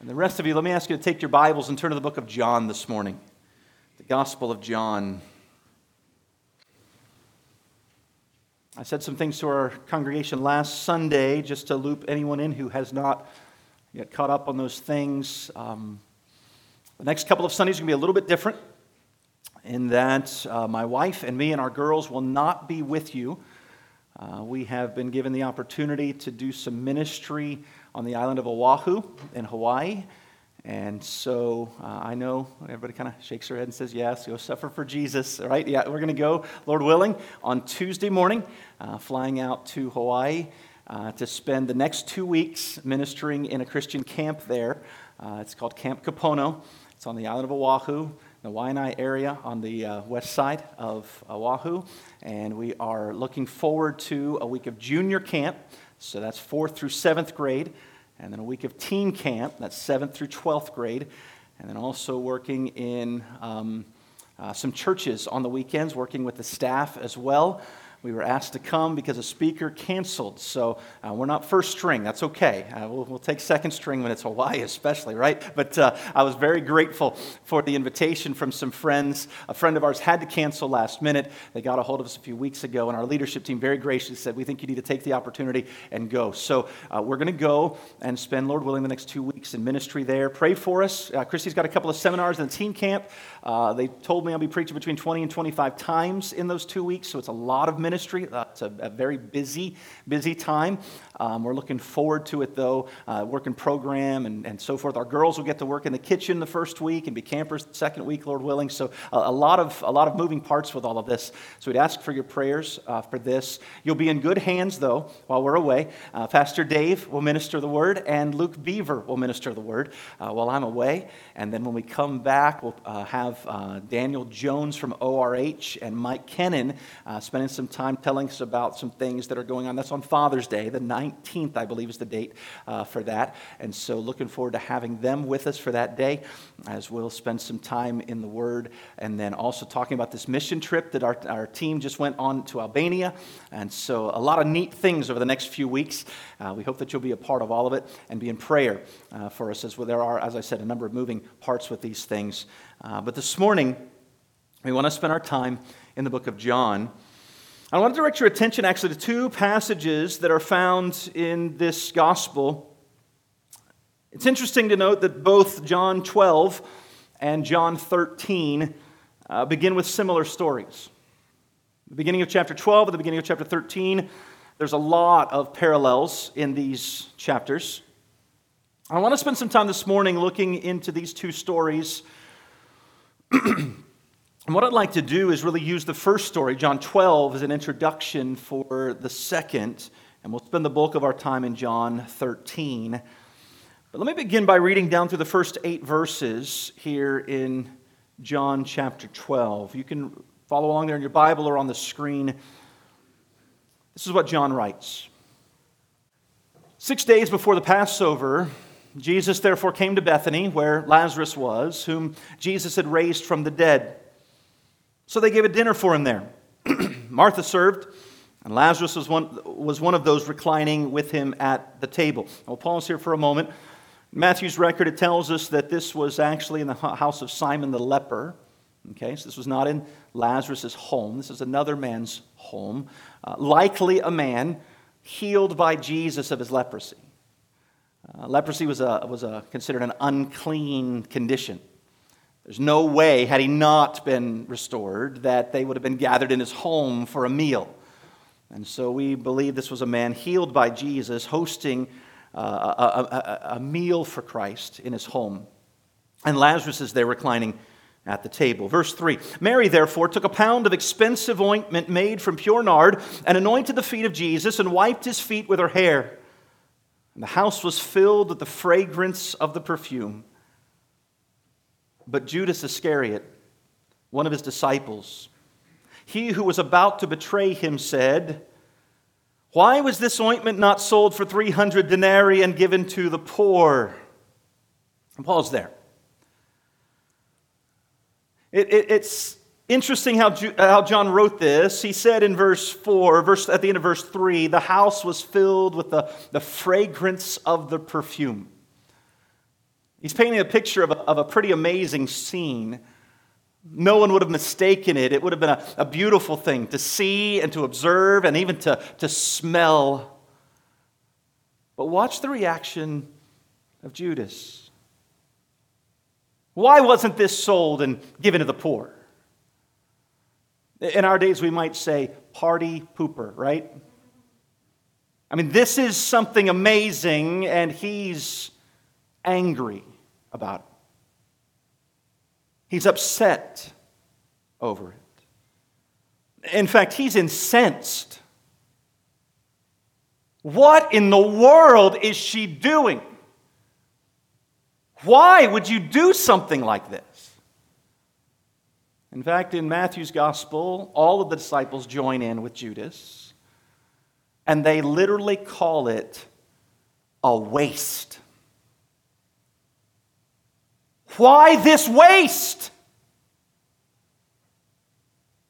And the rest of you, let me ask you to take your Bibles and turn to the book of John this morning, the Gospel of John. I said some things to our congregation last Sunday just to loop anyone in who has not yet caught up on those things. Um, the next couple of Sundays are going to be a little bit different in that uh, my wife and me and our girls will not be with you. Uh, we have been given the opportunity to do some ministry on the island of Oahu in Hawaii. And so uh, I know everybody kind of shakes their head and says, Yes, go suffer for Jesus, right? Yeah, we're going to go, Lord willing, on Tuesday morning, uh, flying out to Hawaii uh, to spend the next two weeks ministering in a Christian camp there. Uh, it's called Camp Kapono, it's on the island of Oahu the Waianae area on the uh, west side of Oahu. And we are looking forward to a week of junior camp so that's fourth through seventh grade. And then a week of teen camp, that's seventh through 12th grade. And then also working in um, uh, some churches on the weekends, working with the staff as well. We were asked to come because a speaker canceled. So uh, we're not first string. That's okay. Uh, we'll, we'll, take second string when it's Hawaii, especially, right? But uh, I was very grateful for the invitation from some friends. A friend of ours had to cancel last minute. They got a hold of us a few weeks ago, and our leadership team very graciously said, We think you need to take the opportunity and go. So uh, we're going to go and spend, Lord willing, the next two weeks in ministry there. Pray for us. Uh, Christy's got a couple of seminars in the teen camp. Uh, they told me I'll be preaching between 20 and 25 times in those two weeks, so it's a lot of ministry. It's a, a, very busy, busy time. Um, we're looking forward to it, though, uh, working program and, and so forth. Our girls will get to work in the kitchen the first week and be campers the second week, Lord willing. So a, a lot, of, a lot of moving parts with all of this. So we'd ask for your prayers uh, for this. You'll be in good hands, though, while we're away. Uh, Pastor Dave will minister the word, and Luke Beaver will minister the word uh, while I'm away. And then when we come back, we'll uh, have have uh, Daniel Jones from ORH and Mike Kennan uh, spending some time telling us about some things that are going on. That's on Father's Day, the 19th, I believe, is the date uh, for that. And so, looking forward to having them with us for that day as we'll spend some time in the Word and then also talking about this mission trip that our, our team just went on to Albania. And so, a lot of neat things over the next few weeks. Uh, we hope that you'll be a part of all of it and be in prayer uh, for us as well. There are, as I said, a number of moving parts with these things. Uh, but this morning, we want to spend our time in the book of John. I want to direct your attention actually to two passages that are found in this gospel. It's interesting to note that both John 12 and John 13 uh, begin with similar stories. The beginning of chapter 12 and the beginning of chapter 13, there's a lot of parallels in these chapters. I want to spend some time this morning looking into these two stories and what I'd like to do is really use the first story, John 12, as an introduction for the second, and we'll spend the bulk of our time in John 13. But let me begin by reading down through the first eight verses here in John chapter 12. You can follow along there in your Bible or on the screen. This is what John writes Six days before the Passover, Jesus therefore came to Bethany, where Lazarus was, whom Jesus had raised from the dead. So they gave a dinner for him there. Martha served, and Lazarus was one, was one of those reclining with him at the table. I'll pause here for a moment. Matthew's record, it tells us that this was actually in the house of Simon the leper. Okay, so this was not in Lazarus' home. This is another man's home. Uh, likely a man healed by Jesus of his leprosy. Uh, leprosy was, a, was a, considered an unclean condition. There's no way, had he not been restored, that they would have been gathered in his home for a meal. And so we believe this was a man healed by Jesus, hosting uh, a, a, a meal for Christ in his home. And Lazarus is there reclining at the table. Verse 3 Mary, therefore, took a pound of expensive ointment made from pure nard and anointed the feet of Jesus and wiped his feet with her hair. The house was filled with the fragrance of the perfume. But Judas Iscariot, one of his disciples, he who was about to betray him, said, Why was this ointment not sold for 300 denarii and given to the poor? And Paul's there. It, it, it's Interesting how, uh, how John wrote this. He said in verse 4, verse, at the end of verse 3, the house was filled with the, the fragrance of the perfume. He's painting a picture of a, of a pretty amazing scene. No one would have mistaken it. It would have been a, a beautiful thing to see and to observe and even to, to smell. But watch the reaction of Judas. Why wasn't this sold and given to the poor? In our days, we might say party pooper, right? I mean, this is something amazing, and he's angry about it. He's upset over it. In fact, he's incensed. What in the world is she doing? Why would you do something like this? In fact, in Matthew's gospel, all of the disciples join in with Judas, and they literally call it a waste. Why this waste?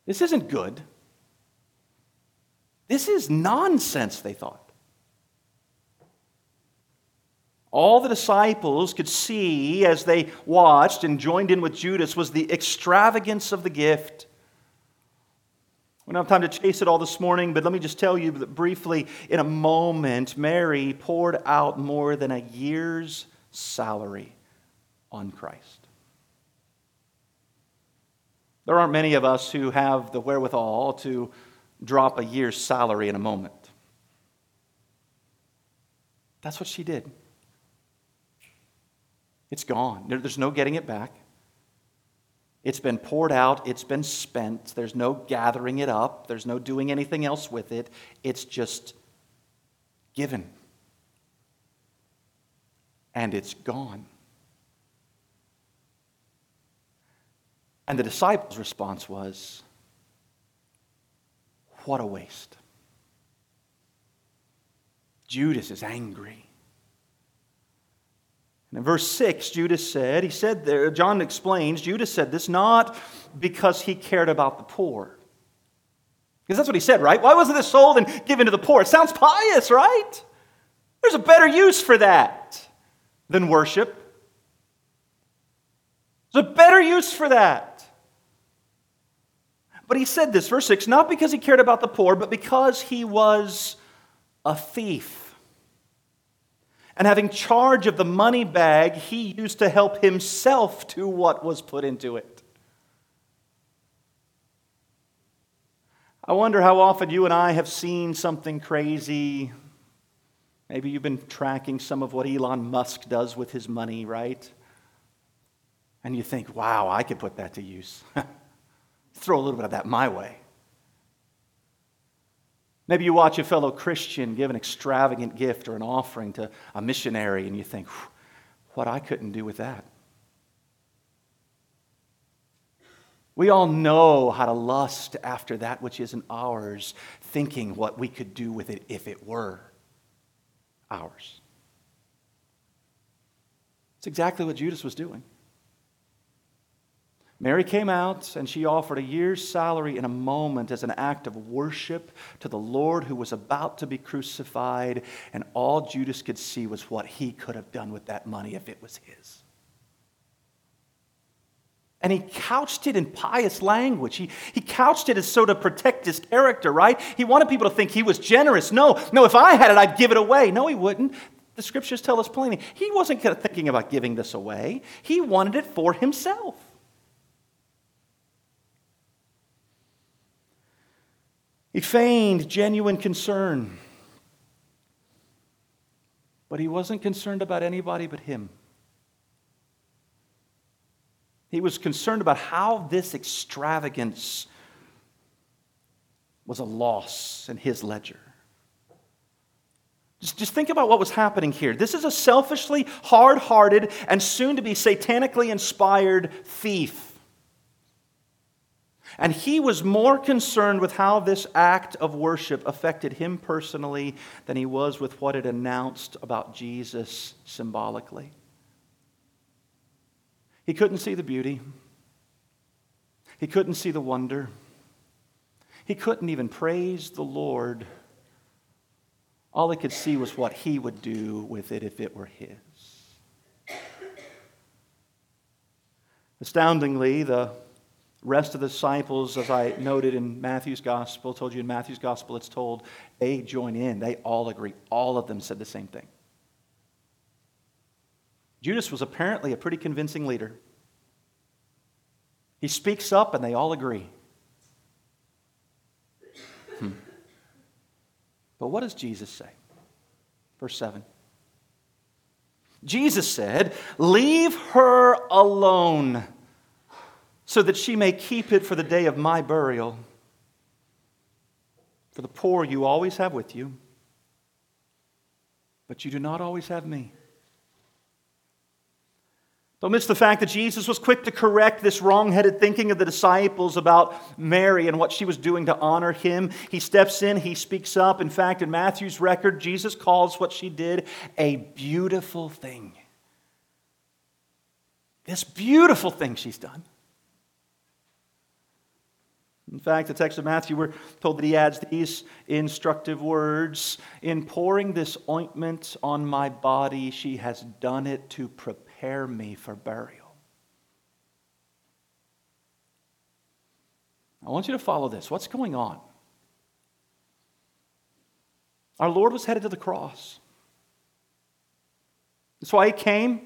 This isn't good. This is nonsense, they thought. All the disciples could see as they watched and joined in with Judas was the extravagance of the gift. We don't have time to chase it all this morning, but let me just tell you that briefly in a moment, Mary poured out more than a year's salary on Christ. There aren't many of us who have the wherewithal to drop a year's salary in a moment. That's what she did. It's gone. There's no getting it back. It's been poured out, it's been spent. There's no gathering it up, there's no doing anything else with it. It's just given. And it's gone. And the disciples' response was, What a waste. Judas is angry. And in verse 6, Judas said, he said there, John explains, Judas said this not because he cared about the poor. Because that's what he said, right? Why wasn't this sold and given to the poor? It sounds pious, right? There's a better use for that than worship. There's a better use for that. But he said this, verse 6, not because he cared about the poor, but because he was a thief and having charge of the money bag, he used to help himself to what was put into it. I wonder how often you and I have seen something crazy. Maybe you've been tracking some of what Elon Musk does with his money, right? And you think, wow, I could put that to use. Throw a little bit of that my way. Maybe you watch a fellow Christian give an extravagant gift or an offering to a missionary and you think, what I couldn't do with that. We all know how to lust after that which isn't ours, thinking what we could do with it if it were ours. It's exactly what Judas was doing. Mary came out and she offered a year's salary in a moment as an act of worship to the Lord who was about to be crucified, and all Judas could see was what he could have done with that money if it was his. And he couched it in pious language. He, he couched it as so to protect his character, right? He wanted people to think he was generous. No, no, if I had it, I'd give it away. No, he wouldn't. The scriptures tell us plainly. He wasn't thinking about giving this away, he wanted it for himself. He feigned genuine concern. But he wasn't concerned about anybody but him. He was concerned about how this extravagance was a loss in his ledger. Just, just think about what was happening here. This is a selfishly hard hearted and soon to be satanically inspired thief. And he was more concerned with how this act of worship affected him personally than he was with what it announced about Jesus symbolically. He couldn't see the beauty, he couldn't see the wonder, he couldn't even praise the Lord. All he could see was what he would do with it if it were his. Astoundingly, the rest of the disciples, as I noted in Matthew's gospel, told you in Matthew's gospel, it's told they join in. They all agree. All of them said the same thing. Judas was apparently a pretty convincing leader. He speaks up and they all agree. Hmm. But what does Jesus say? Verse 7. Jesus said, Leave her alone so that she may keep it for the day of my burial. For the poor you always have with you, but you do not always have me. Don't miss the fact that Jesus was quick to correct this wrong headed thinking of the disciples about Mary and what she was doing to honor him. He steps in, he speaks up. In fact, in Matthew's record, Jesus calls what she did a beautiful thing. This beautiful thing she's done. In fact, the text of Matthew, we're told that he adds these instructive words In pouring this ointment on my body, she has done it to prepare me for burial. I want you to follow this. What's going on? Our Lord was headed to the cross. That's why he came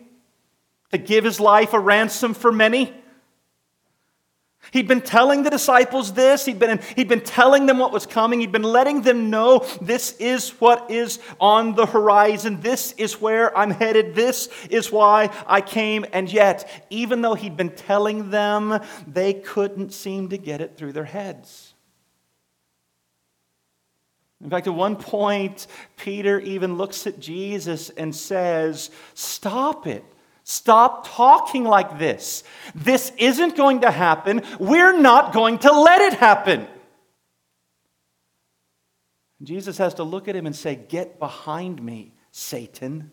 to give his life a ransom for many. He'd been telling the disciples this. He'd been, he'd been telling them what was coming. He'd been letting them know this is what is on the horizon. This is where I'm headed. This is why I came. And yet, even though he'd been telling them, they couldn't seem to get it through their heads. In fact, at one point, Peter even looks at Jesus and says, Stop it. Stop talking like this. This isn't going to happen. We're not going to let it happen. Jesus has to look at him and say, Get behind me, Satan.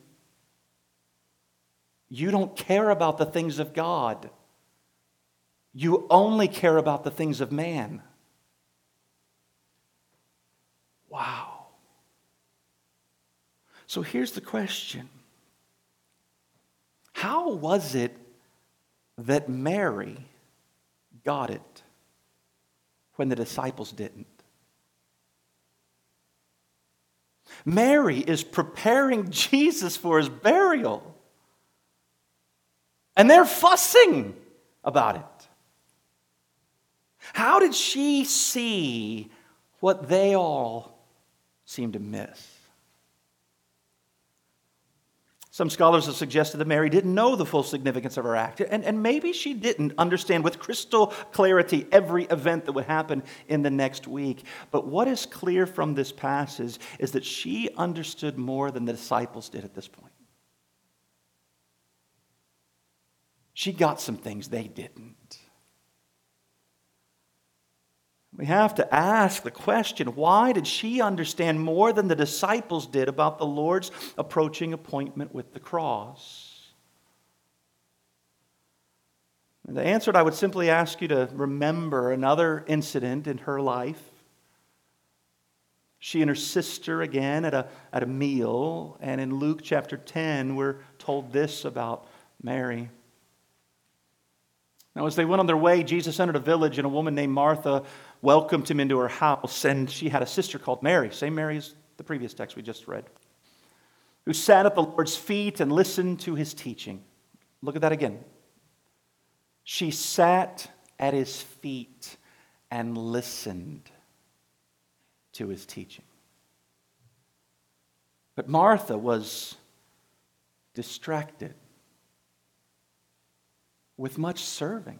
You don't care about the things of God, you only care about the things of man. Wow. So here's the question how was it that Mary got it when the disciples didn't? Mary is preparing Jesus for his burial. And they're fussing about it. How did she see what they all seem to miss? Some scholars have suggested that Mary didn't know the full significance of her act, and, and maybe she didn't understand with crystal clarity every event that would happen in the next week. But what is clear from this passage is that she understood more than the disciples did at this point. She got some things they didn't. We have to ask the question why did she understand more than the disciples did about the Lord's approaching appointment with the cross? And the answer, I would simply ask you to remember another incident in her life. She and her sister, again, at a, at a meal, and in Luke chapter 10, we're told this about Mary. Now, as they went on their way, Jesus entered a village, and a woman named Martha welcomed him into her house. And she had a sister called Mary, same Mary as the previous text we just read, who sat at the Lord's feet and listened to his teaching. Look at that again. She sat at his feet and listened to his teaching. But Martha was distracted with much serving.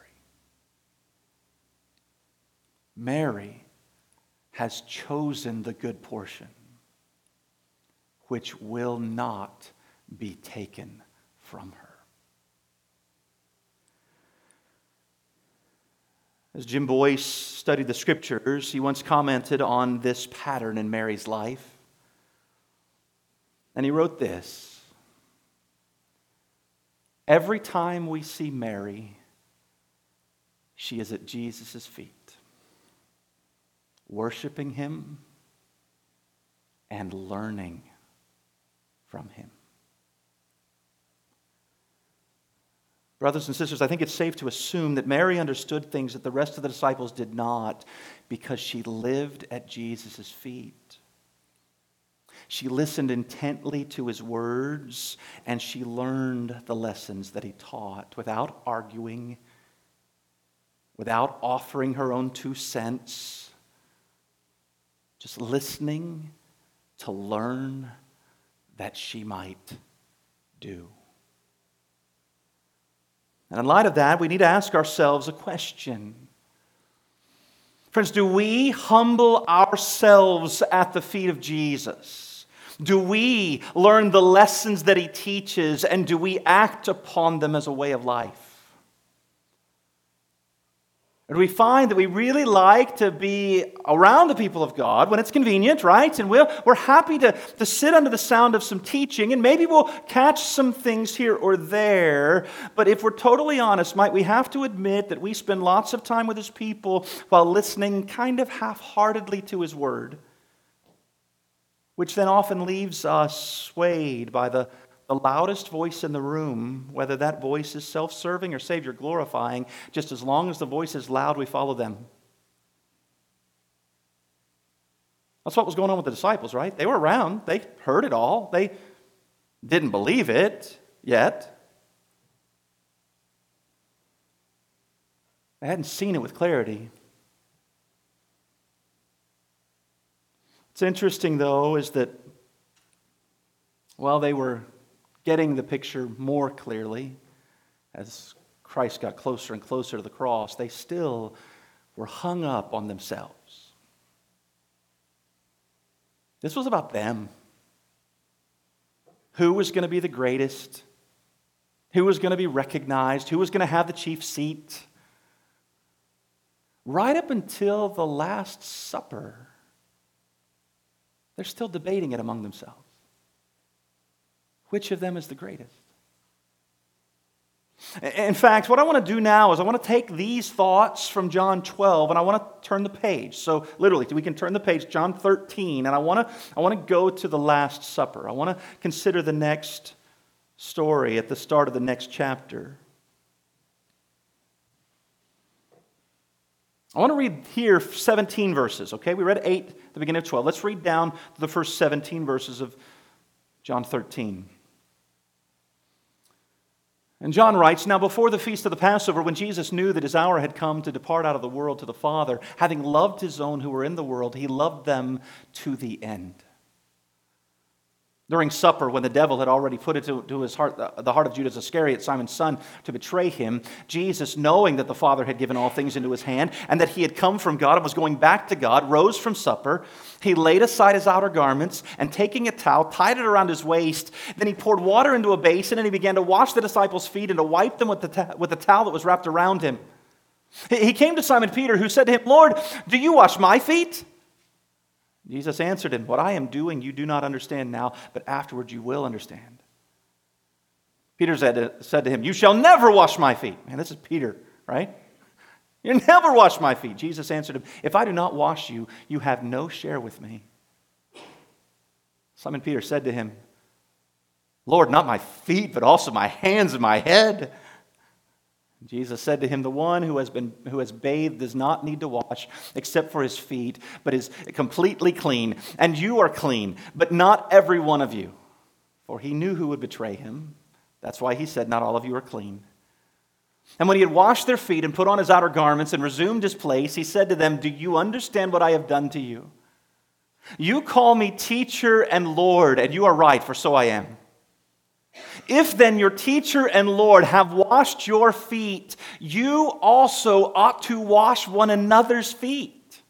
Mary has chosen the good portion, which will not be taken from her. As Jim Boice studied the scriptures, he once commented on this pattern in Mary's life. And he wrote this Every time we see Mary, she is at Jesus' feet, worshiping him and learning from him. Brothers and sisters, I think it's safe to assume that Mary understood things that the rest of the disciples did not because she lived at Jesus' feet. She listened intently to his words and she learned the lessons that he taught without arguing, without offering her own two cents, just listening to learn that she might do. And in light of that, we need to ask ourselves a question. Friends, do we humble ourselves at the feet of Jesus? Do we learn the lessons that he teaches and do we act upon them as a way of life? And we find that we really like to be around the people of God when it's convenient, right? And we'll, we're happy to, to sit under the sound of some teaching, and maybe we'll catch some things here or there. But if we're totally honest, might we have to admit that we spend lots of time with His people while listening kind of half heartedly to His word, which then often leaves us swayed by the the loudest voice in the room, whether that voice is self serving or Savior glorifying, just as long as the voice is loud, we follow them. That's what was going on with the disciples, right? They were around, they heard it all, they didn't believe it yet. They hadn't seen it with clarity. What's interesting, though, is that while they were getting the picture more clearly as Christ got closer and closer to the cross, they still were hung up on themselves. This was about them. Who was going to be the greatest? Who was going to be recognized? Who was going to have the chief seat? Right up until the Last Supper, they're still debating it among themselves. Which of them is the greatest? In fact, what I want to do now is I want to take these thoughts from John 12 and I want to turn the page. So, literally, we can turn the page, John 13, and I want to, I want to go to the Last Supper. I want to consider the next story at the start of the next chapter. I want to read here 17 verses, okay? We read 8 at the beginning of 12. Let's read down the first 17 verses of John 13. And John writes Now, before the feast of the Passover, when Jesus knew that his hour had come to depart out of the world to the Father, having loved his own who were in the world, he loved them to the end. During supper, when the devil had already put it to, his heart, the heart of Judas Iscariot, Simon's son, to betray him, Jesus, knowing that the Father had given all things into his hand and that he had come from God and was going back to God, rose from supper. He laid aside his outer garments and taking a towel, tied it around his waist. Then he poured water into a basin and he began to wash the disciples' feet and to wipe them with the, ta- with the towel that was wrapped around him. He came to Simon Peter, who said to him, Lord, do you wash my feet? Jesus answered him, What I am doing you do not understand now, but afterwards you will understand. Peter said to, him, You shall never wash my feet. Man, this is Peter, right? You never wash my feet. Jesus answered him, If I do not wash you, you have no share with me. Simon Peter said to him, Lord, not my feet, but also my hands and my head. Jesus said to him, The one who has, been, who has bathed does not need to wash except for his feet, but is completely clean. And you are clean, but not every one of you. For he knew who would betray him. That's why he said, Not all of you are clean. And when he had washed their feet and put on his outer garments and resumed his place, he said to them, Do you understand what I have done to you? You call me teacher and Lord, and you are right, for so I am. If then your teacher and Lord have washed your feet, you also ought to wash one another's feet.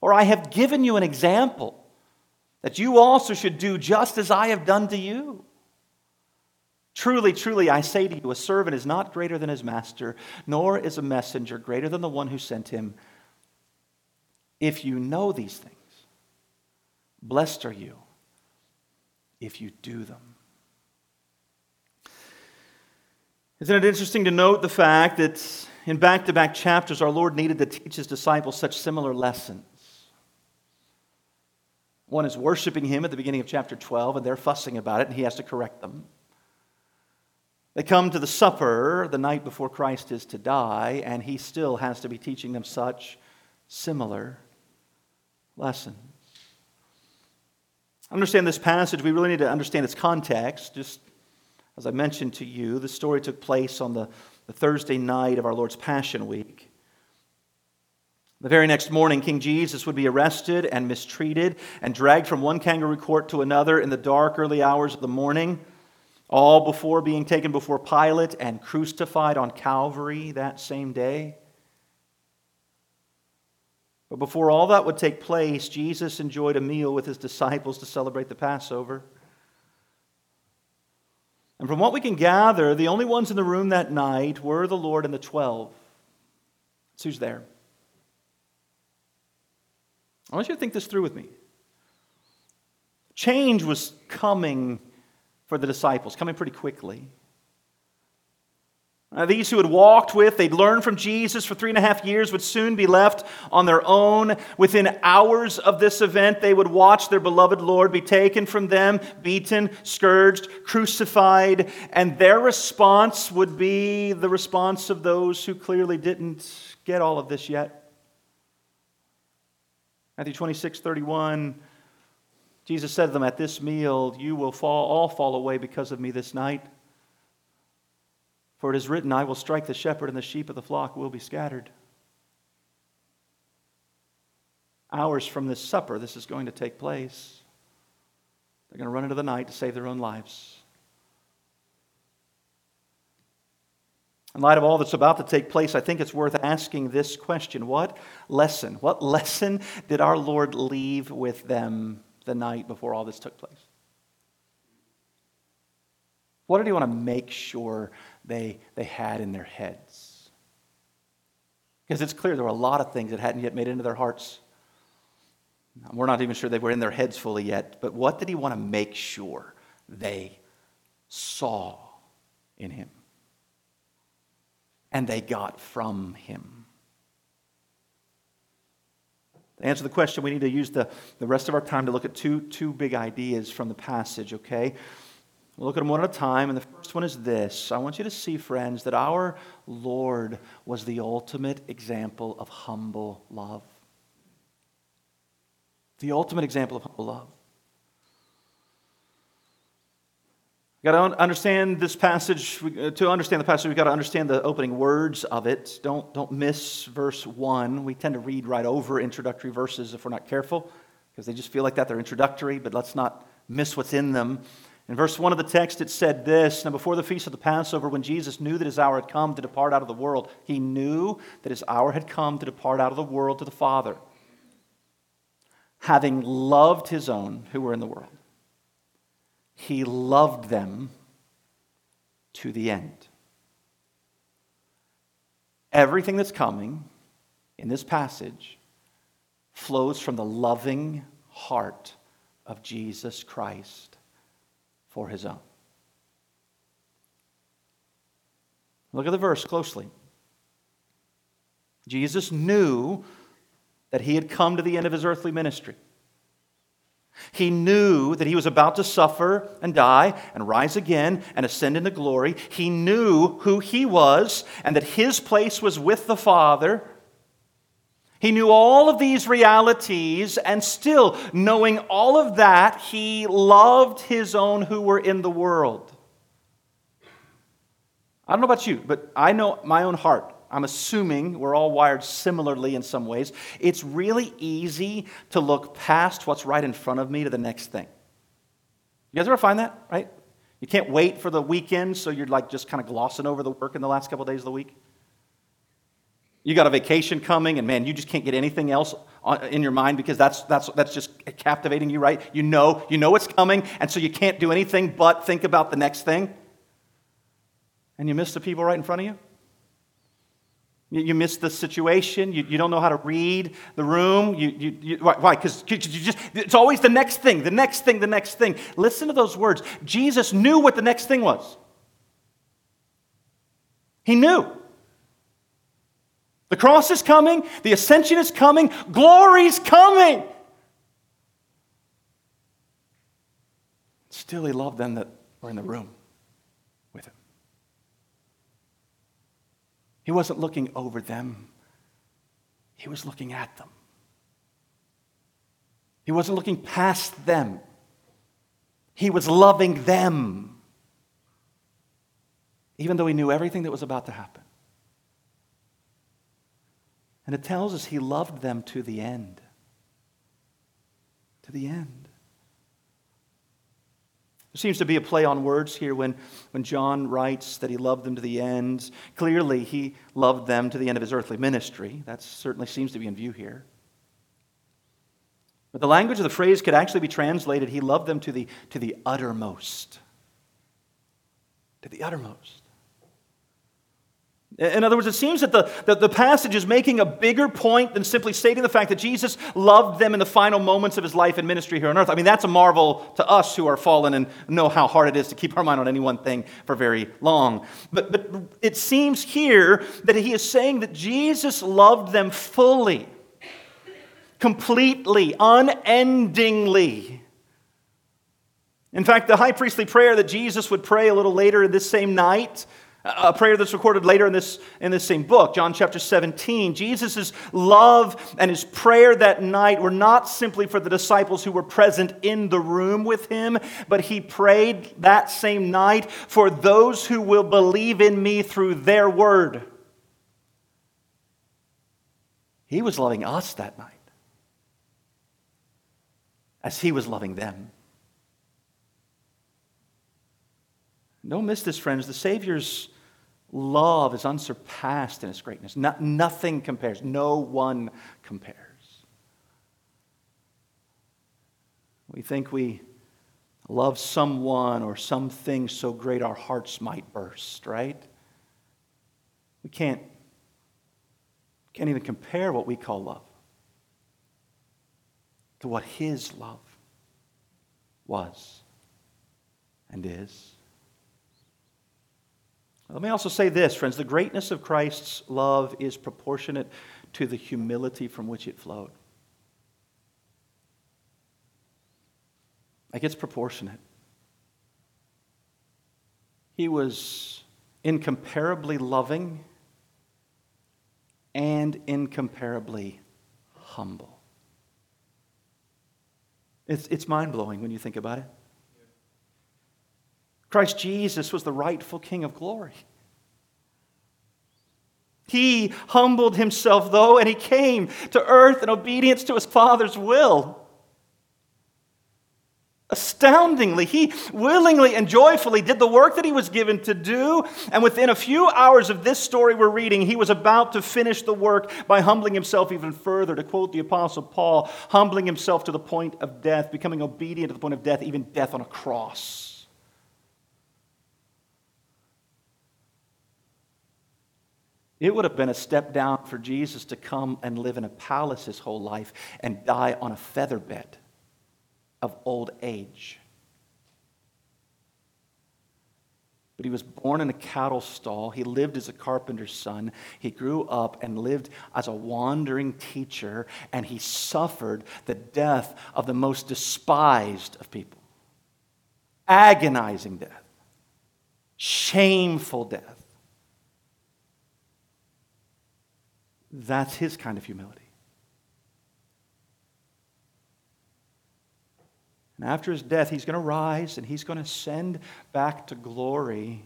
For I have given you an example that you also should do just as I have done to you. Truly, truly, I say to you, a servant is not greater than his master, nor is a messenger greater than the one who sent him. If you know these things, blessed are you if you do them. Isn't it interesting to note the fact that in back to back chapters, our Lord needed to teach his disciples such similar lessons? One is worshiping him at the beginning of chapter 12, and they're fussing about it, and he has to correct them. They come to the supper the night before Christ is to die, and he still has to be teaching them such similar lessons. Understand this passage, we really need to understand its context. Just as I mentioned to you, the story took place on the, the Thursday night of our Lord's Passion Week. The very next morning, King Jesus would be arrested and mistreated and dragged from one kangaroo court to another in the dark, early hours of the morning all before being taken before Pilate and crucified on Calvary that same day. But before all that would take place, Jesus enjoyed a meal with his disciples to celebrate the Passover. And from what we can gather, the only ones in the room that night were the Lord and the twelve. That's who's there. I want you to think this through with me. Change was coming for the disciples, coming pretty quickly. Uh, these who had walked with, they'd learned from Jesus for three and a half years, would soon be left on their own. Within hours of this event, they would watch their beloved Lord be taken from them, beaten, scourged, crucified, and their response would be the response of those who clearly didn't get all of this yet. Matthew 26, 31. Jesus said to them, At this meal, you will fall, all fall away because of me this night. For it is written, I will strike the shepherd, and the sheep of the flock will be scattered. Hours from this supper, this is going to take place. They're going to run into the night to save their own lives. In light of all that's about to take place, I think it's worth asking this question What lesson, what lesson did our Lord leave with them the night before all this took place? What did he want to make sure they, they had in their heads? Because it's clear there were a lot of things that hadn't yet made into their hearts. We're not even sure they were in their heads fully yet, but what did he want to make sure they saw in him? And they got from him. To answer the question, we need to use the, the rest of our time to look at two, two big ideas from the passage, okay? We'll look at them one at a time, and the first one is this. I want you to see, friends, that our Lord was the ultimate example of humble love. The ultimate example of humble love. Got to understand this passage. Uh, to understand the passage, we've got to understand the opening words of it. Don't, don't miss verse 1. We tend to read right over introductory verses if we're not careful, because they just feel like that. They're introductory, but let's not miss what's in them. In verse 1 of the text, it said this Now, before the feast of the Passover, when Jesus knew that his hour had come to depart out of the world, he knew that his hour had come to depart out of the world to the Father, having loved his own who were in the world he loved them to the end. Everything that's coming in this passage flows from the loving heart of Jesus Christ for his own. Look at the verse closely. Jesus knew that he had come to the end of his earthly ministry. He knew that he was about to suffer and die and rise again and ascend into glory. He knew who he was and that his place was with the Father. He knew all of these realities, and still, knowing all of that, he loved his own who were in the world. I don't know about you, but I know my own heart. I'm assuming we're all wired similarly in some ways. It's really easy to look past what's right in front of me to the next thing. You guys ever find that, right? You can't wait for the weekend, so you're like just kind of glossing over the work in the last couple of days of the week. You got a vacation coming, and man, you just can't get anything else in your mind because that's, that's, that's just captivating you, right? You know, you know it's coming, and so you can't do anything but think about the next thing. and you miss the people right in front of you? You, miss the situation. You, you don't know how to read the room. You, you, you why? Because you just, it's always the next thing, the next thing, the next thing. Listen to those words. Jesus knew what the next thing was. He knew. The cross is coming, the ascension is coming, glory's coming. Still, he loved them that were in the room with him. He wasn't looking over them, he was looking at them. He wasn't looking past them, he was loving them, even though he knew everything that was about to happen. And it tells us he loved them to the end. To the end. There seems to be a play on words here when, when John writes that he loved them to the end. Clearly, he loved them to the end of his earthly ministry. That certainly seems to be in view here. But the language of the phrase could actually be translated he loved them to the, to the uttermost. To the uttermost. In other words, it seems that the, that the passage is making a bigger point than simply stating the fact that Jesus loved them in the final moments of his life and ministry here on earth. I mean, that's a marvel to us who are fallen and know how hard it is to keep our mind on any one thing for very long. But, but it seems here that he is saying that Jesus loved them fully, completely, unendingly. In fact, the high priestly prayer that Jesus would pray a little later in this same night a prayer that's recorded later in this, in this same book, John chapter 17. Jesus' love and his prayer that night were not simply for the disciples who were present in the room with him, but he prayed that same night for those who will believe in me through their word. He was loving us that night as he was loving them. Don't miss this, friends. The Savior's love is unsurpassed in its greatness. No, nothing compares. No one compares. We think we love someone or something so great our hearts might burst, right? We can't, can't even compare what we call love to what His love was and is. Let me also say this, friends the greatness of Christ's love is proportionate to the humility from which it flowed. Like it's proportionate. He was incomparably loving and incomparably humble. It's, it's mind blowing when you think about it. Christ Jesus was the rightful King of glory. He humbled himself, though, and he came to earth in obedience to his Father's will. Astoundingly, he willingly and joyfully did the work that he was given to do. And within a few hours of this story we're reading, he was about to finish the work by humbling himself even further. To quote the Apostle Paul, humbling himself to the point of death, becoming obedient to the point of death, even death on a cross. It would have been a step down for Jesus to come and live in a palace his whole life and die on a feather bed of old age. But he was born in a cattle stall. He lived as a carpenter's son. He grew up and lived as a wandering teacher, and he suffered the death of the most despised of people agonizing death, shameful death. That's his kind of humility. And after his death, he's going to rise and he's going to send back to glory.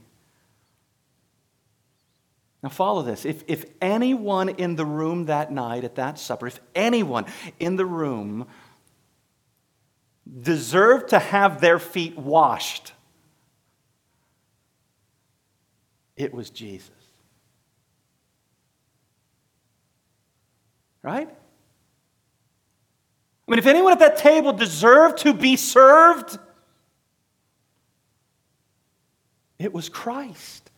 Now, follow this. If, if anyone in the room that night at that supper, if anyone in the room deserved to have their feet washed, it was Jesus. Right? I mean, if anyone at that table deserved to be served, it was Christ.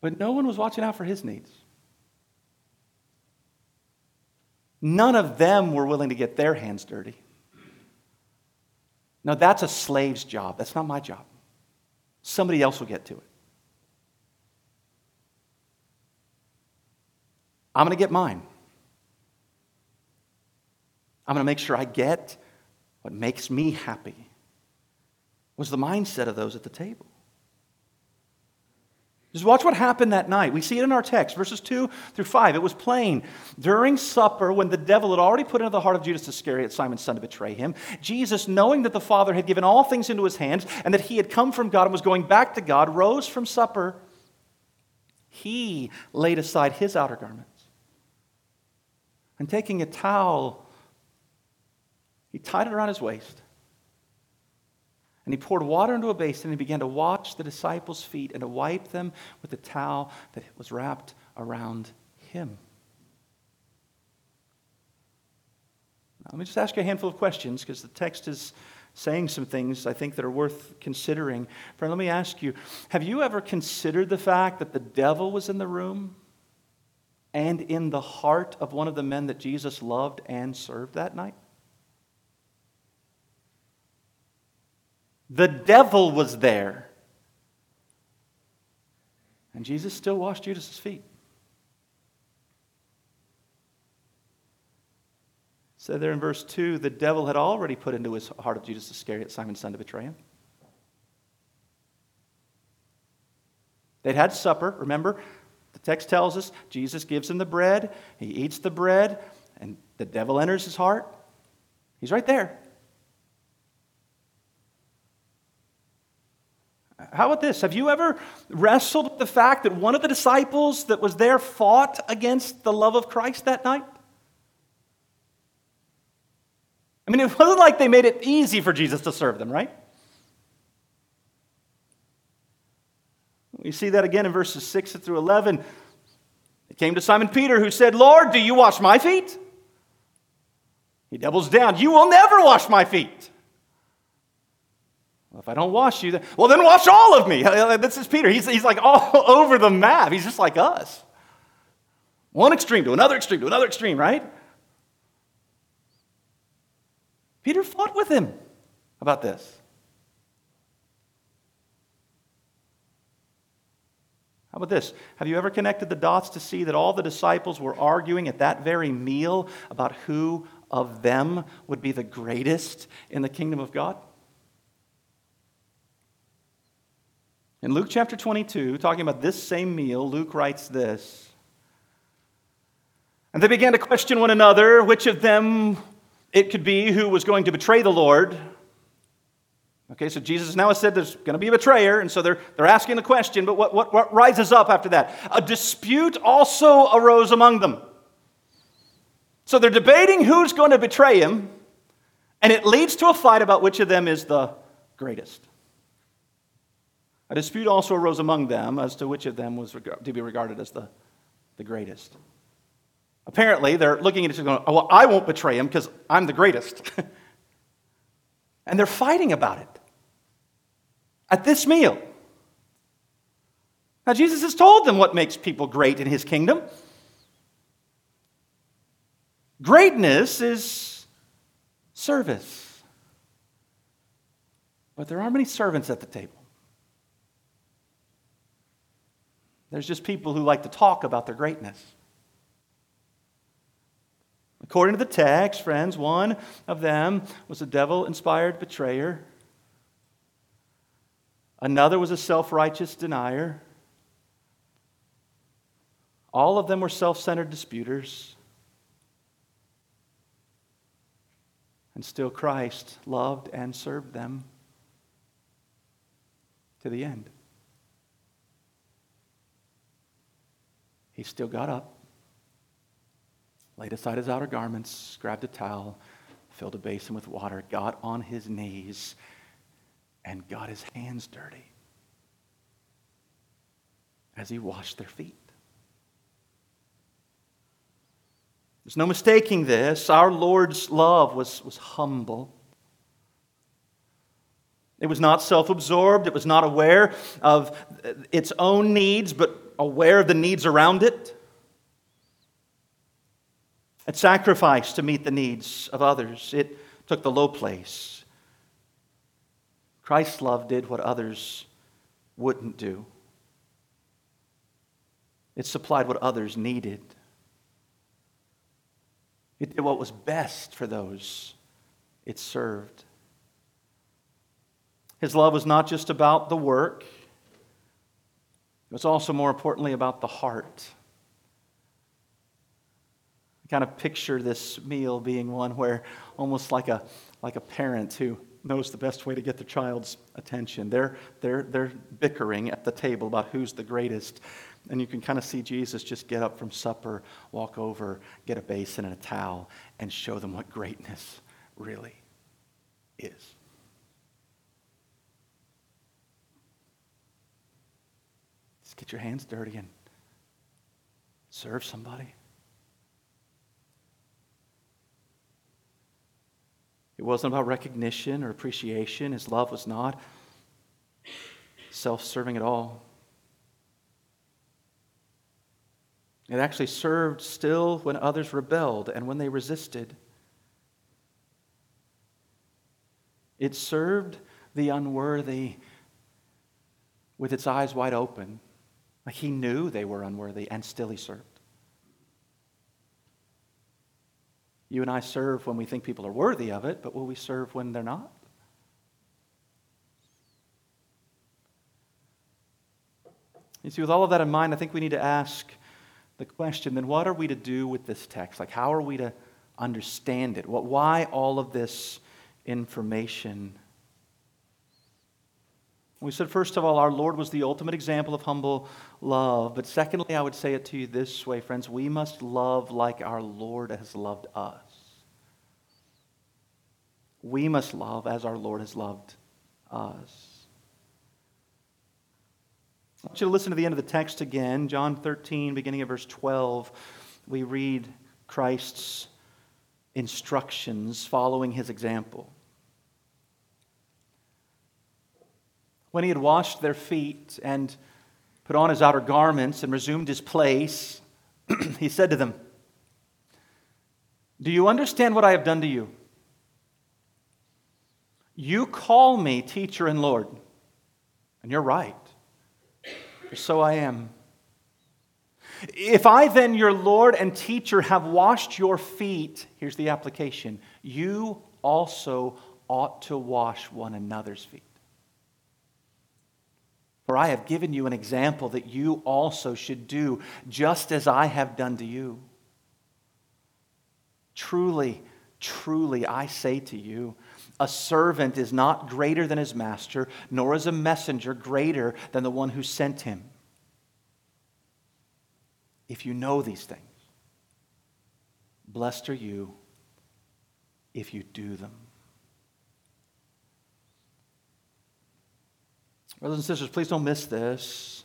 But no one was watching out for his needs. None of them were willing to get their hands dirty. No, that's a slave's job. That's not my job. Somebody else will get to it. I'm going to get mine. I'm going to make sure I get what makes me happy. Was the mindset of those at the table. Just watch what happened that night. We see it in our text, verses 2 through 5. It was plain. During supper, when the devil had already put into the heart of Judas Iscariot, Simon's son, to betray him, Jesus, knowing that the Father had given all things into his hands and that he had come from God and was going back to God, rose from supper. He laid aside his outer garments. And taking a towel, he tied it around his waist and he poured water into a basin and he began to wash the disciples' feet and to wipe them with the towel that was wrapped around him. Now, let me just ask you a handful of questions because the text is saying some things I think that are worth considering. Friend, let me ask you have you ever considered the fact that the devil was in the room and in the heart of one of the men that Jesus loved and served that night? The devil was there. And Jesus still washed Judas's feet. Said there in verse 2 the devil had already put into his heart of Judas Iscariot, Simon's son, to betray him. They'd had supper, remember? The text tells us Jesus gives him the bread, he eats the bread, and the devil enters his heart. He's right there. How about this? Have you ever wrestled with the fact that one of the disciples that was there fought against the love of Christ that night? I mean, it wasn't like they made it easy for Jesus to serve them, right? We see that again in verses 6 through 11. It came to Simon Peter, who said, Lord, do you wash my feet? He doubles down, You will never wash my feet. Well, if I don't wash you, then, well, then wash all of me. This is Peter. He's, he's like all over the map. He's just like us. One extreme to another extreme to another extreme, right? Peter fought with him about this. How about this? Have you ever connected the dots to see that all the disciples were arguing at that very meal about who of them would be the greatest in the kingdom of God? In Luke chapter 22, talking about this same meal, Luke writes this. And they began to question one another which of them it could be who was going to betray the Lord. Okay, so Jesus now has said there's going to be a betrayer, and so they're, they're asking the question, but what, what, what rises up after that? A dispute also arose among them. So they're debating who's going to betray him, and it leads to a fight about which of them is the greatest. A dispute also arose among them as to which of them was to be regarded as the, the greatest. Apparently, they're looking at each other going, oh, Well, I won't betray him because I'm the greatest. and they're fighting about it at this meal. Now, Jesus has told them what makes people great in his kingdom. Greatness is service. But there aren't many servants at the table. There's just people who like to talk about their greatness. According to the text, friends, one of them was a devil inspired betrayer, another was a self righteous denier. All of them were self centered disputers. And still, Christ loved and served them to the end. He still got up, laid aside his outer garments, grabbed a towel, filled a basin with water, got on his knees, and got his hands dirty as he washed their feet. There's no mistaking this. Our Lord's love was, was humble. It was not self absorbed. It was not aware of its own needs, but aware of the needs around it. It sacrificed to meet the needs of others. It took the low place. Christ's love did what others wouldn't do, it supplied what others needed. It did what was best for those it served. His love was not just about the work, it was also, more importantly, about the heart. I kind of picture this meal being one where almost like a, like a parent who knows the best way to get the child's attention. They're, they're, they're bickering at the table about who's the greatest. And you can kind of see Jesus just get up from supper, walk over, get a basin and a towel, and show them what greatness really is. Just get your hands dirty and serve somebody. It wasn't about recognition or appreciation. His love was not self serving at all. It actually served still when others rebelled and when they resisted. It served the unworthy with its eyes wide open. He knew they were unworthy, and still he served. You and I serve when we think people are worthy of it, but will we serve when they're not? You see, with all of that in mind, I think we need to ask the question then what are we to do with this text? Like, how are we to understand it? What, why all of this information? We said, first of all, our Lord was the ultimate example of humble love. But secondly, I would say it to you this way, friends we must love like our Lord has loved us. We must love as our Lord has loved us. I want you to listen to the end of the text again. John 13, beginning of verse 12, we read Christ's instructions following his example. When he had washed their feet and put on his outer garments and resumed his place, he said to them, Do you understand what I have done to you? You call me teacher and Lord, and you're right for so I am. If I then, your Lord and teacher, have washed your feet, here's the application you also ought to wash one another's feet. For I have given you an example that you also should do, just as I have done to you. Truly, truly, I say to you, a servant is not greater than his master, nor is a messenger greater than the one who sent him. If you know these things, blessed are you if you do them. Brothers and sisters, please don't miss this.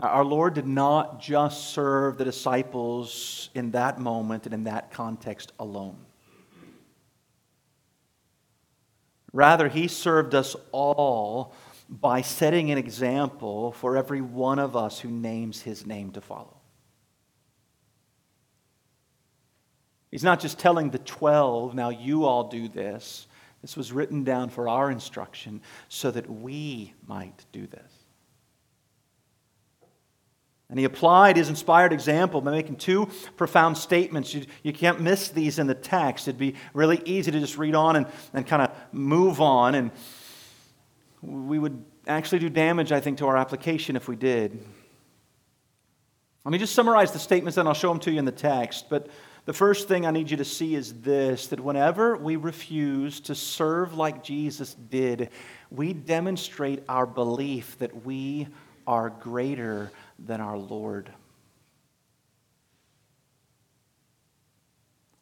Our Lord did not just serve the disciples in that moment and in that context alone. Rather, he served us all by setting an example for every one of us who names his name to follow. He's not just telling the 12, now you all do this. This was written down for our instruction so that we might do this. And he applied his inspired example by making two profound statements. You, you can't miss these in the text. It'd be really easy to just read on and, and kind of move on. And we would actually do damage, I think, to our application if we did. Let me just summarize the statements, and I'll show them to you in the text. But the first thing I need you to see is this that whenever we refuse to serve like Jesus did, we demonstrate our belief that we are greater than our Lord.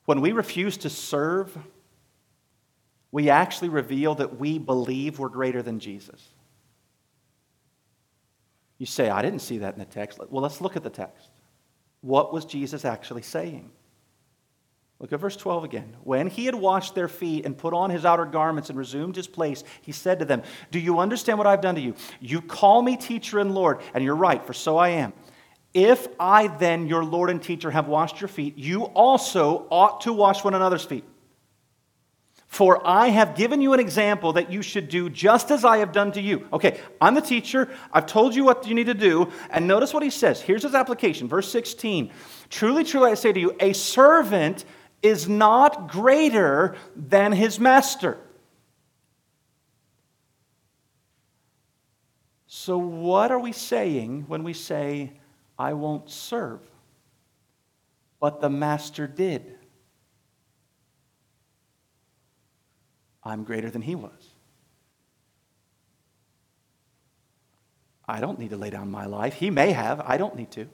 When we refuse to serve, we actually reveal that we believe we're greater than Jesus. You say, I didn't see that in the text. Well, let's look at the text. What was Jesus actually saying? Look at verse 12 again. When he had washed their feet and put on his outer garments and resumed his place, he said to them, Do you understand what I've done to you? You call me teacher and Lord, and you're right, for so I am. If I then, your Lord and teacher, have washed your feet, you also ought to wash one another's feet. For I have given you an example that you should do just as I have done to you. Okay, I'm the teacher. I've told you what you need to do. And notice what he says. Here's his application, verse 16. Truly, truly, I say to you, a servant is not greater than his master. So, what are we saying when we say, I won't serve? But the master did. I'm greater than he was. I don't need to lay down my life. He may have. I don't need to.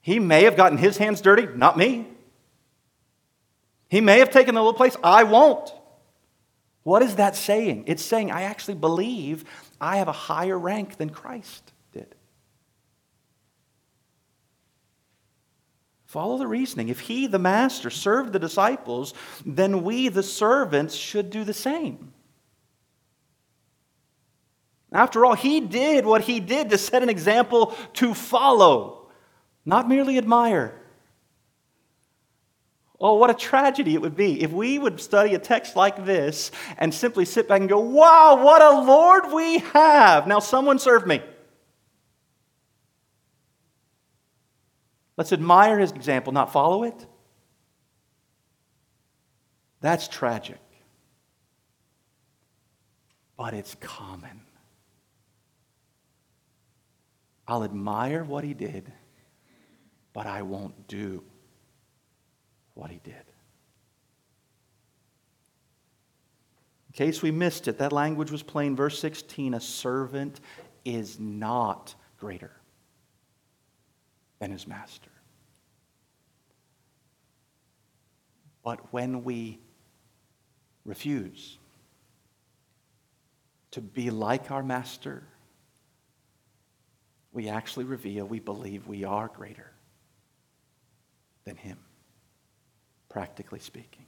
He may have gotten his hands dirty, not me. He may have taken the little place. I won't. What is that saying? It's saying, I actually believe I have a higher rank than Christ did. Follow the reasoning. If he, the master, served the disciples, then we, the servants, should do the same. After all, he did what he did to set an example to follow, not merely admire. Oh, what a tragedy it would be if we would study a text like this and simply sit back and go, wow, what a Lord we have. Now, someone serve me. Let's admire his example, not follow it. That's tragic. But it's common. I'll admire what he did, but I won't do what he did. In case we missed it, that language was plain. Verse 16 a servant is not greater than his master. But when we refuse to be like our master, we actually reveal we believe we are greater than him practically speaking.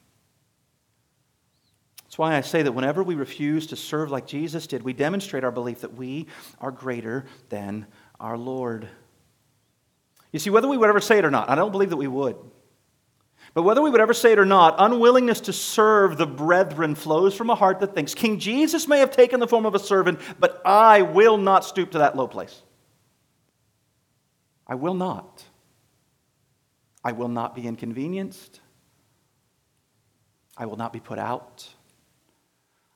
That's why I say that whenever we refuse to serve like Jesus did, we demonstrate our belief that we are greater than our Lord. You see, whether we would ever say it or not, I don't believe that we would. But whether we would ever say it or not, unwillingness to serve the brethren flows from a heart that thinks King Jesus may have taken the form of a servant, but I will not stoop to that low place. I will not. I will not be inconvenienced. I will not be put out.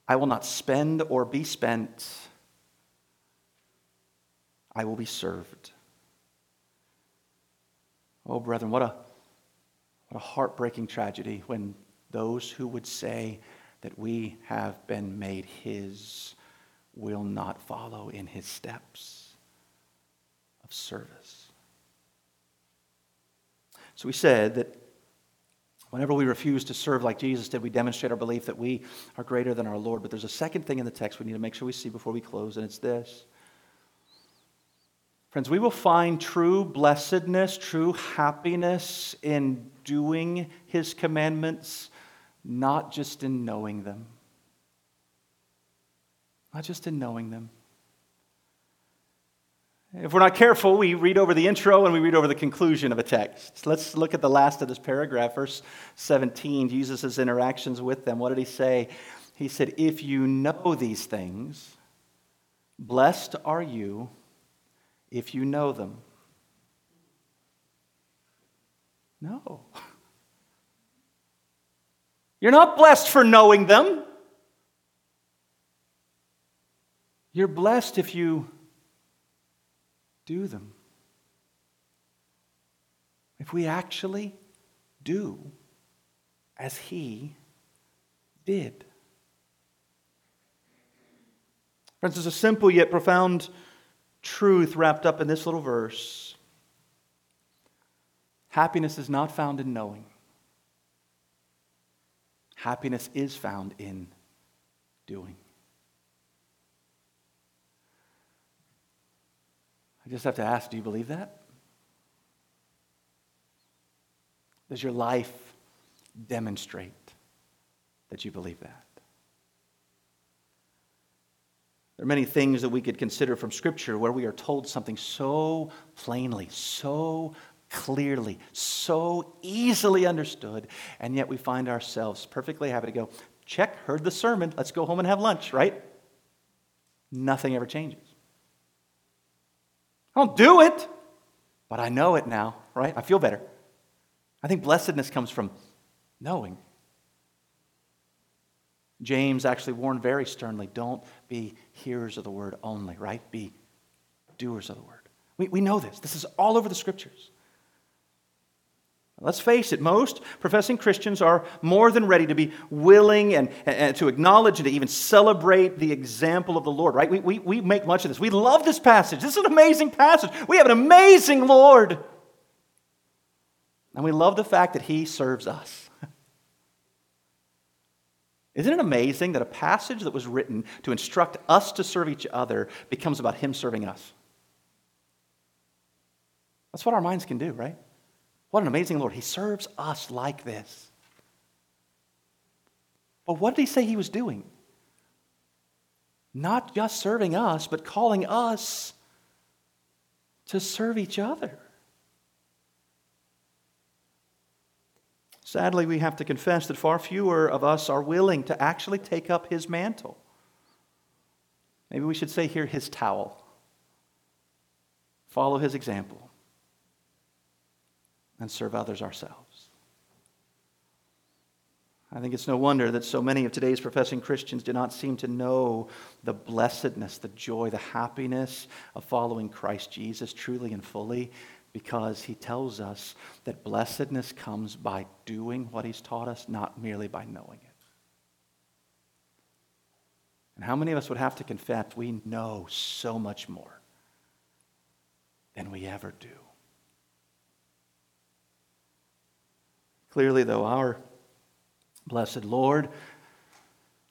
I will not spend or be spent. I will be served. Oh, brethren, what a, what a heartbreaking tragedy when those who would say that we have been made His will not follow in His steps of service. So we said that Whenever we refuse to serve like Jesus did, we demonstrate our belief that we are greater than our Lord. But there's a second thing in the text we need to make sure we see before we close, and it's this. Friends, we will find true blessedness, true happiness in doing His commandments, not just in knowing them. Not just in knowing them. If we're not careful, we read over the intro and we read over the conclusion of a text. Let's look at the last of this paragraph, verse 17, Jesus' interactions with them. What did he say? He said, If you know these things, blessed are you if you know them. No. You're not blessed for knowing them. You're blessed if you do them. If we actually do as he did. Friends, there's a simple yet profound truth wrapped up in this little verse. Happiness is not found in knowing. Happiness is found in doing. I just have to ask do you believe that? Does your life demonstrate that you believe that? There are many things that we could consider from Scripture where we are told something so plainly, so clearly, so easily understood, and yet we find ourselves perfectly happy to go, check, heard the sermon, let's go home and have lunch, right? Nothing ever changes. I don't do it, but I know it now, right? I feel better. I think blessedness comes from knowing. James actually warned very sternly don't be hearers of the word only, right? Be doers of the word. We, we know this. This is all over the scriptures. Let's face it, most professing Christians are more than ready to be willing and, and, to acknowledge and to even celebrate the example of the Lord, right? We, we, we make much of this. We love this passage. This is an amazing passage. We have an amazing Lord. And we love the fact that He serves us. Isn't it amazing that a passage that was written to instruct us to serve each other becomes about Him serving us? That's what our minds can do, right? What an amazing Lord. He serves us like this. But what did He say He was doing? Not just serving us, but calling us to serve each other. Sadly, we have to confess that far fewer of us are willing to actually take up his mantle. Maybe we should say here his towel. Follow his example and serve others ourselves. I think it's no wonder that so many of today's professing Christians do not seem to know the blessedness, the joy, the happiness of following Christ Jesus truly and fully because he tells us that blessedness comes by doing what he's taught us, not merely by knowing it. And how many of us would have to confess we know so much more than we ever do? Clearly, though, our blessed Lord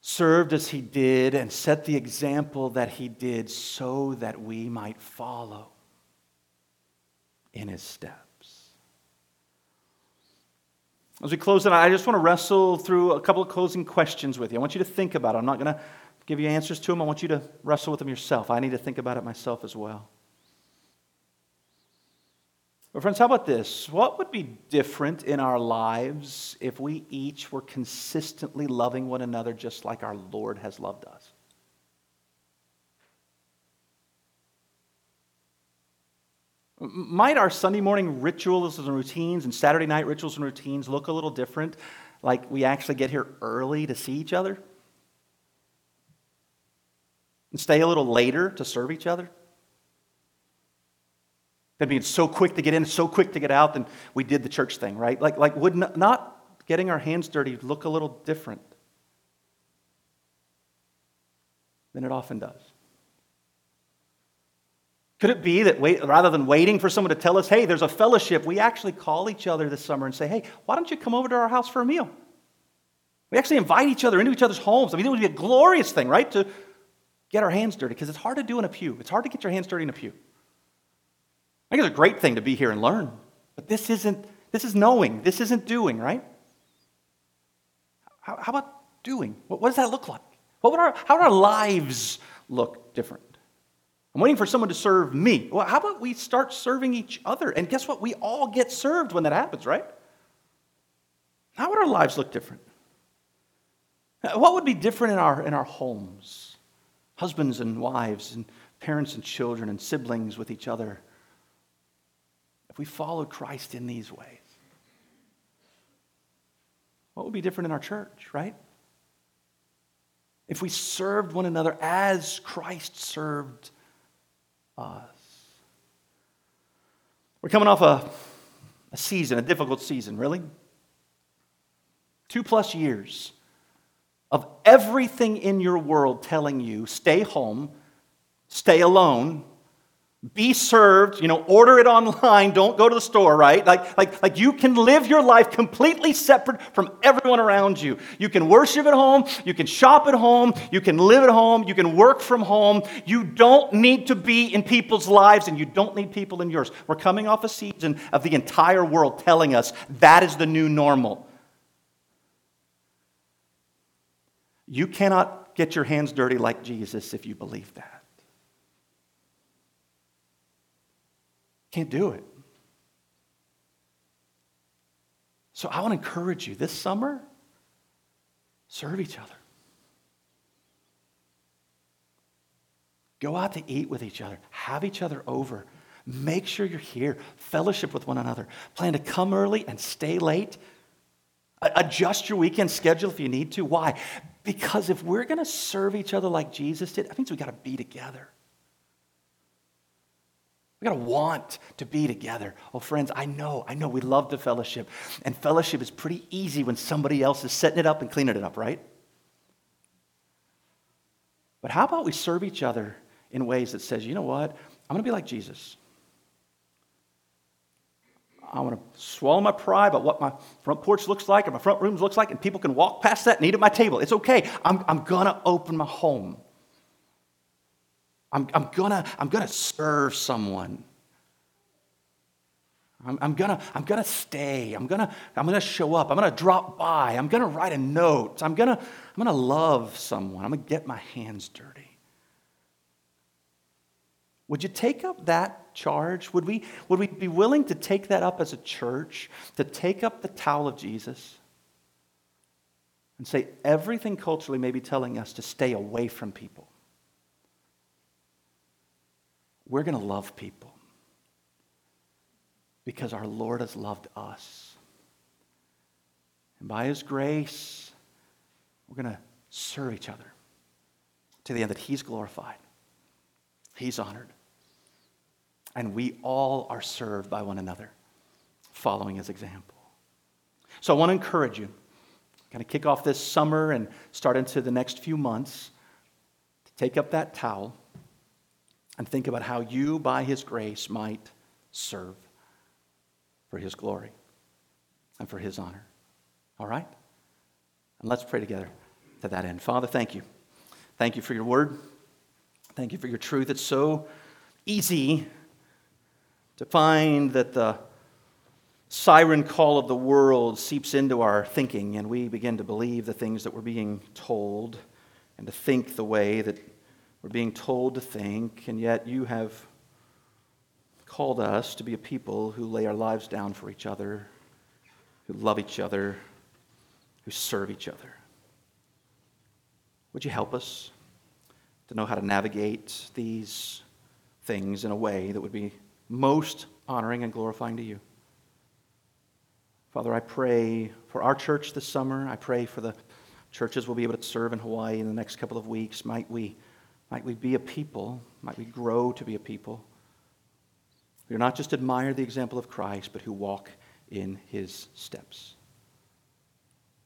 served as he did and set the example that he did so that we might follow in his steps. As we close tonight, I just want to wrestle through a couple of closing questions with you. I want you to think about it. I'm not going to give you answers to them. I want you to wrestle with them yourself. I need to think about it myself as well. But, friends, how about this? What would be different in our lives if we each were consistently loving one another just like our Lord has loved us? Might our Sunday morning rituals and routines and Saturday night rituals and routines look a little different? Like we actually get here early to see each other? And stay a little later to serve each other? Than being so quick to get in, so quick to get out, then we did the church thing, right? Like, like would not getting our hands dirty look a little different than it often does? Could it be that wait, rather than waiting for someone to tell us, hey, there's a fellowship, we actually call each other this summer and say, hey, why don't you come over to our house for a meal? We actually invite each other into each other's homes. I mean, it would be a glorious thing, right? To get our hands dirty, because it's hard to do in a pew. It's hard to get your hands dirty in a pew. I think it's a great thing to be here and learn, but this isn't, this is knowing, this isn't doing, right? How, how about doing? What, what, does that look like? What would our, how would our lives look different? I'm waiting for someone to serve me. Well, how about we start serving each other? And guess what? We all get served when that happens, right? How would our lives look different? Uh, what would be different in our, in our homes? Husbands and wives, and parents and children, and siblings with each other. If we followed Christ in these ways, what would be different in our church, right? If we served one another as Christ served us. We're coming off a, a season, a difficult season, really. Two plus years of everything in your world telling you stay home, stay alone, be served, you know, order it online, don't go to the store, right? Like, like, like you can live your life completely separate from everyone around you. You can worship at home, you can shop at home, you can live at home, you can work from home. You don't need to be in people's lives and you don't need people in yours. We're coming off a season of the entire world telling us that is the new normal. You cannot get your hands dirty like Jesus if you believe that. Can't do it. So I want to encourage you this summer serve each other. Go out to eat with each other, have each other over. Make sure you're here, fellowship with one another. Plan to come early and stay late. Adjust your weekend schedule if you need to. Why? Because if we're going to serve each other like Jesus did, that means we got to be together. We got to want to be together. Oh, friends, I know, I know we love the fellowship. And fellowship is pretty easy when somebody else is setting it up and cleaning it up, right? But how about we serve each other in ways that says, you know what? I'm going to be like Jesus. I want to swallow my pride about what my front porch looks like or my front rooms looks like, and people can walk past that and eat at my table. It's okay. I'm, I'm going to open my home. I'm, I'm gonna, I'm gonna serve someone. I'm, I'm, gonna, I'm gonna stay. I'm gonna, I'm gonna show up. I'm gonna drop by. I'm gonna write a note. I'm gonna, I'm gonna love someone. I'm gonna get my hands dirty. Would you take up that charge? Would we, would we be willing to take that up as a church, to take up the towel of Jesus? And say everything culturally may be telling us to stay away from people we're going to love people because our Lord has loved us. And by His grace, we're going to serve each other to the end that He's glorified, He's honored, and we all are served by one another, following His example. So I want to encourage you, kind of kick off this summer and start into the next few months, to take up that towel and think about how you, by His grace, might serve for His glory and for His honor. All right? And let's pray together to that end. Father, thank you. Thank you for your word. Thank you for your truth. It's so easy to find that the siren call of the world seeps into our thinking and we begin to believe the things that we're being told and to think the way that we're being told to think, and yet you have called us to be a people who lay our lives down for each other, who love each other, who serve each other. Would you help us to know how to navigate these things in a way that would be most honoring and glorifying to you? Father, I pray for our church this summer. I pray for the churches we'll be able to serve in Hawaii in the next couple of weeks. Might we might we be a people, might we grow to be a people who not just admire the example of Christ, but who walk in his steps.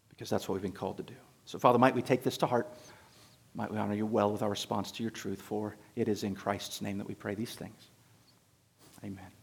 Because that's what we've been called to do. So, Father, might we take this to heart. Might we honor you well with our response to your truth, for it is in Christ's name that we pray these things. Amen.